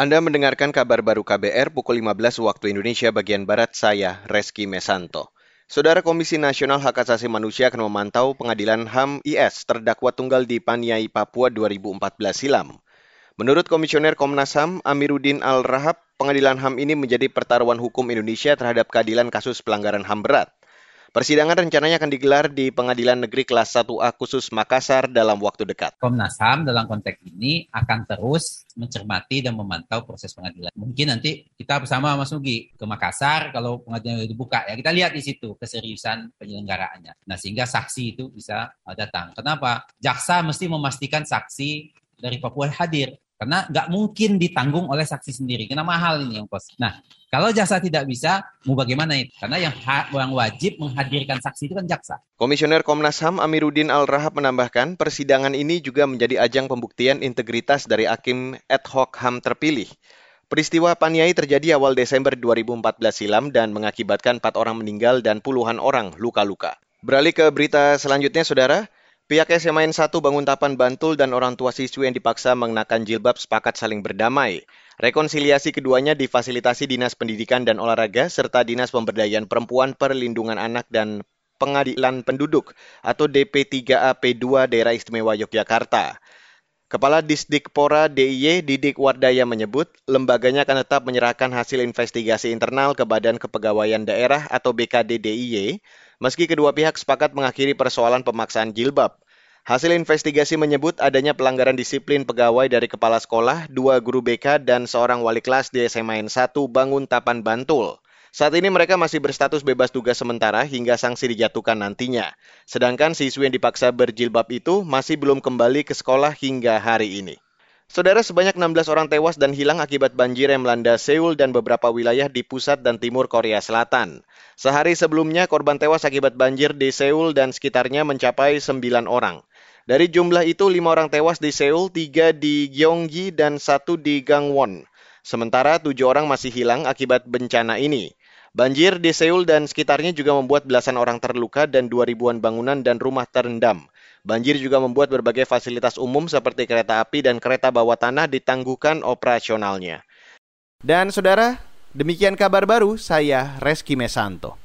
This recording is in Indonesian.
Anda mendengarkan kabar baru KBR pukul 15 waktu Indonesia bagian Barat, saya Reski Mesanto. Saudara Komisi Nasional Hak Asasi Manusia akan memantau pengadilan HAM IS terdakwa tunggal di Paniai, Papua 2014 silam. Menurut Komisioner Komnas HAM, Amiruddin Al-Rahab, pengadilan HAM ini menjadi pertaruhan hukum Indonesia terhadap keadilan kasus pelanggaran HAM berat. Persidangan rencananya akan digelar di Pengadilan Negeri Kelas 1A khusus Makassar dalam waktu dekat. Komnas HAM dalam konteks ini akan terus mencermati dan memantau proses pengadilan. Mungkin nanti kita bersama Mas Nugi ke Makassar kalau pengadilan dibuka ya kita lihat di situ keseriusan penyelenggaraannya. Nah sehingga saksi itu bisa datang. Kenapa? Jaksa mesti memastikan saksi dari Papua hadir karena nggak mungkin ditanggung oleh saksi sendiri. Karena mahal ini yang pos. Nah, kalau jaksa tidak bisa, mau bagaimana itu? Karena yang, yang wajib menghadirkan saksi itu kan jaksa. Komisioner Komnas HAM Amiruddin Al-Rahab menambahkan, persidangan ini juga menjadi ajang pembuktian integritas dari hakim ad hoc HAM terpilih. Peristiwa Paniai terjadi awal Desember 2014 silam dan mengakibatkan empat orang meninggal dan puluhan orang luka-luka. Beralih ke berita selanjutnya, Saudara. Pihak SMAN 1 Banguntapan Bantul dan orang tua siswi yang dipaksa mengenakan jilbab sepakat saling berdamai. Rekonsiliasi keduanya difasilitasi Dinas Pendidikan dan Olahraga serta Dinas Pemberdayaan Perempuan Perlindungan Anak dan Pengadilan Penduduk atau DP3AP2 Daerah Istimewa Yogyakarta. Kepala Disdikpora DIY Didik Wardaya menyebut, lembaganya akan tetap menyerahkan hasil investigasi internal ke Badan Kepegawaian Daerah atau BKD DIY meski kedua pihak sepakat mengakhiri persoalan pemaksaan jilbab. Hasil investigasi menyebut adanya pelanggaran disiplin pegawai dari kepala sekolah, dua guru BK, dan seorang wali kelas di SMA N 1 Bangun Tapan Bantul. Saat ini mereka masih berstatus bebas tugas sementara hingga sanksi dijatuhkan nantinya. Sedangkan siswi yang dipaksa berjilbab itu masih belum kembali ke sekolah hingga hari ini. Saudara sebanyak 16 orang tewas dan hilang akibat banjir yang melanda Seoul dan beberapa wilayah di pusat dan timur Korea Selatan. Sehari sebelumnya korban tewas akibat banjir di Seoul dan sekitarnya mencapai 9 orang. Dari jumlah itu, 5 orang tewas di Seoul, 3 di Gyeonggi, dan 1 di Gangwon. Sementara 7 orang masih hilang akibat bencana ini. Banjir di Seoul dan sekitarnya juga membuat belasan orang terluka dan 2 ribuan bangunan dan rumah terendam. Banjir juga membuat berbagai fasilitas umum seperti kereta api dan kereta bawah tanah ditangguhkan operasionalnya. Dan saudara, demikian kabar baru saya Reski Mesanto.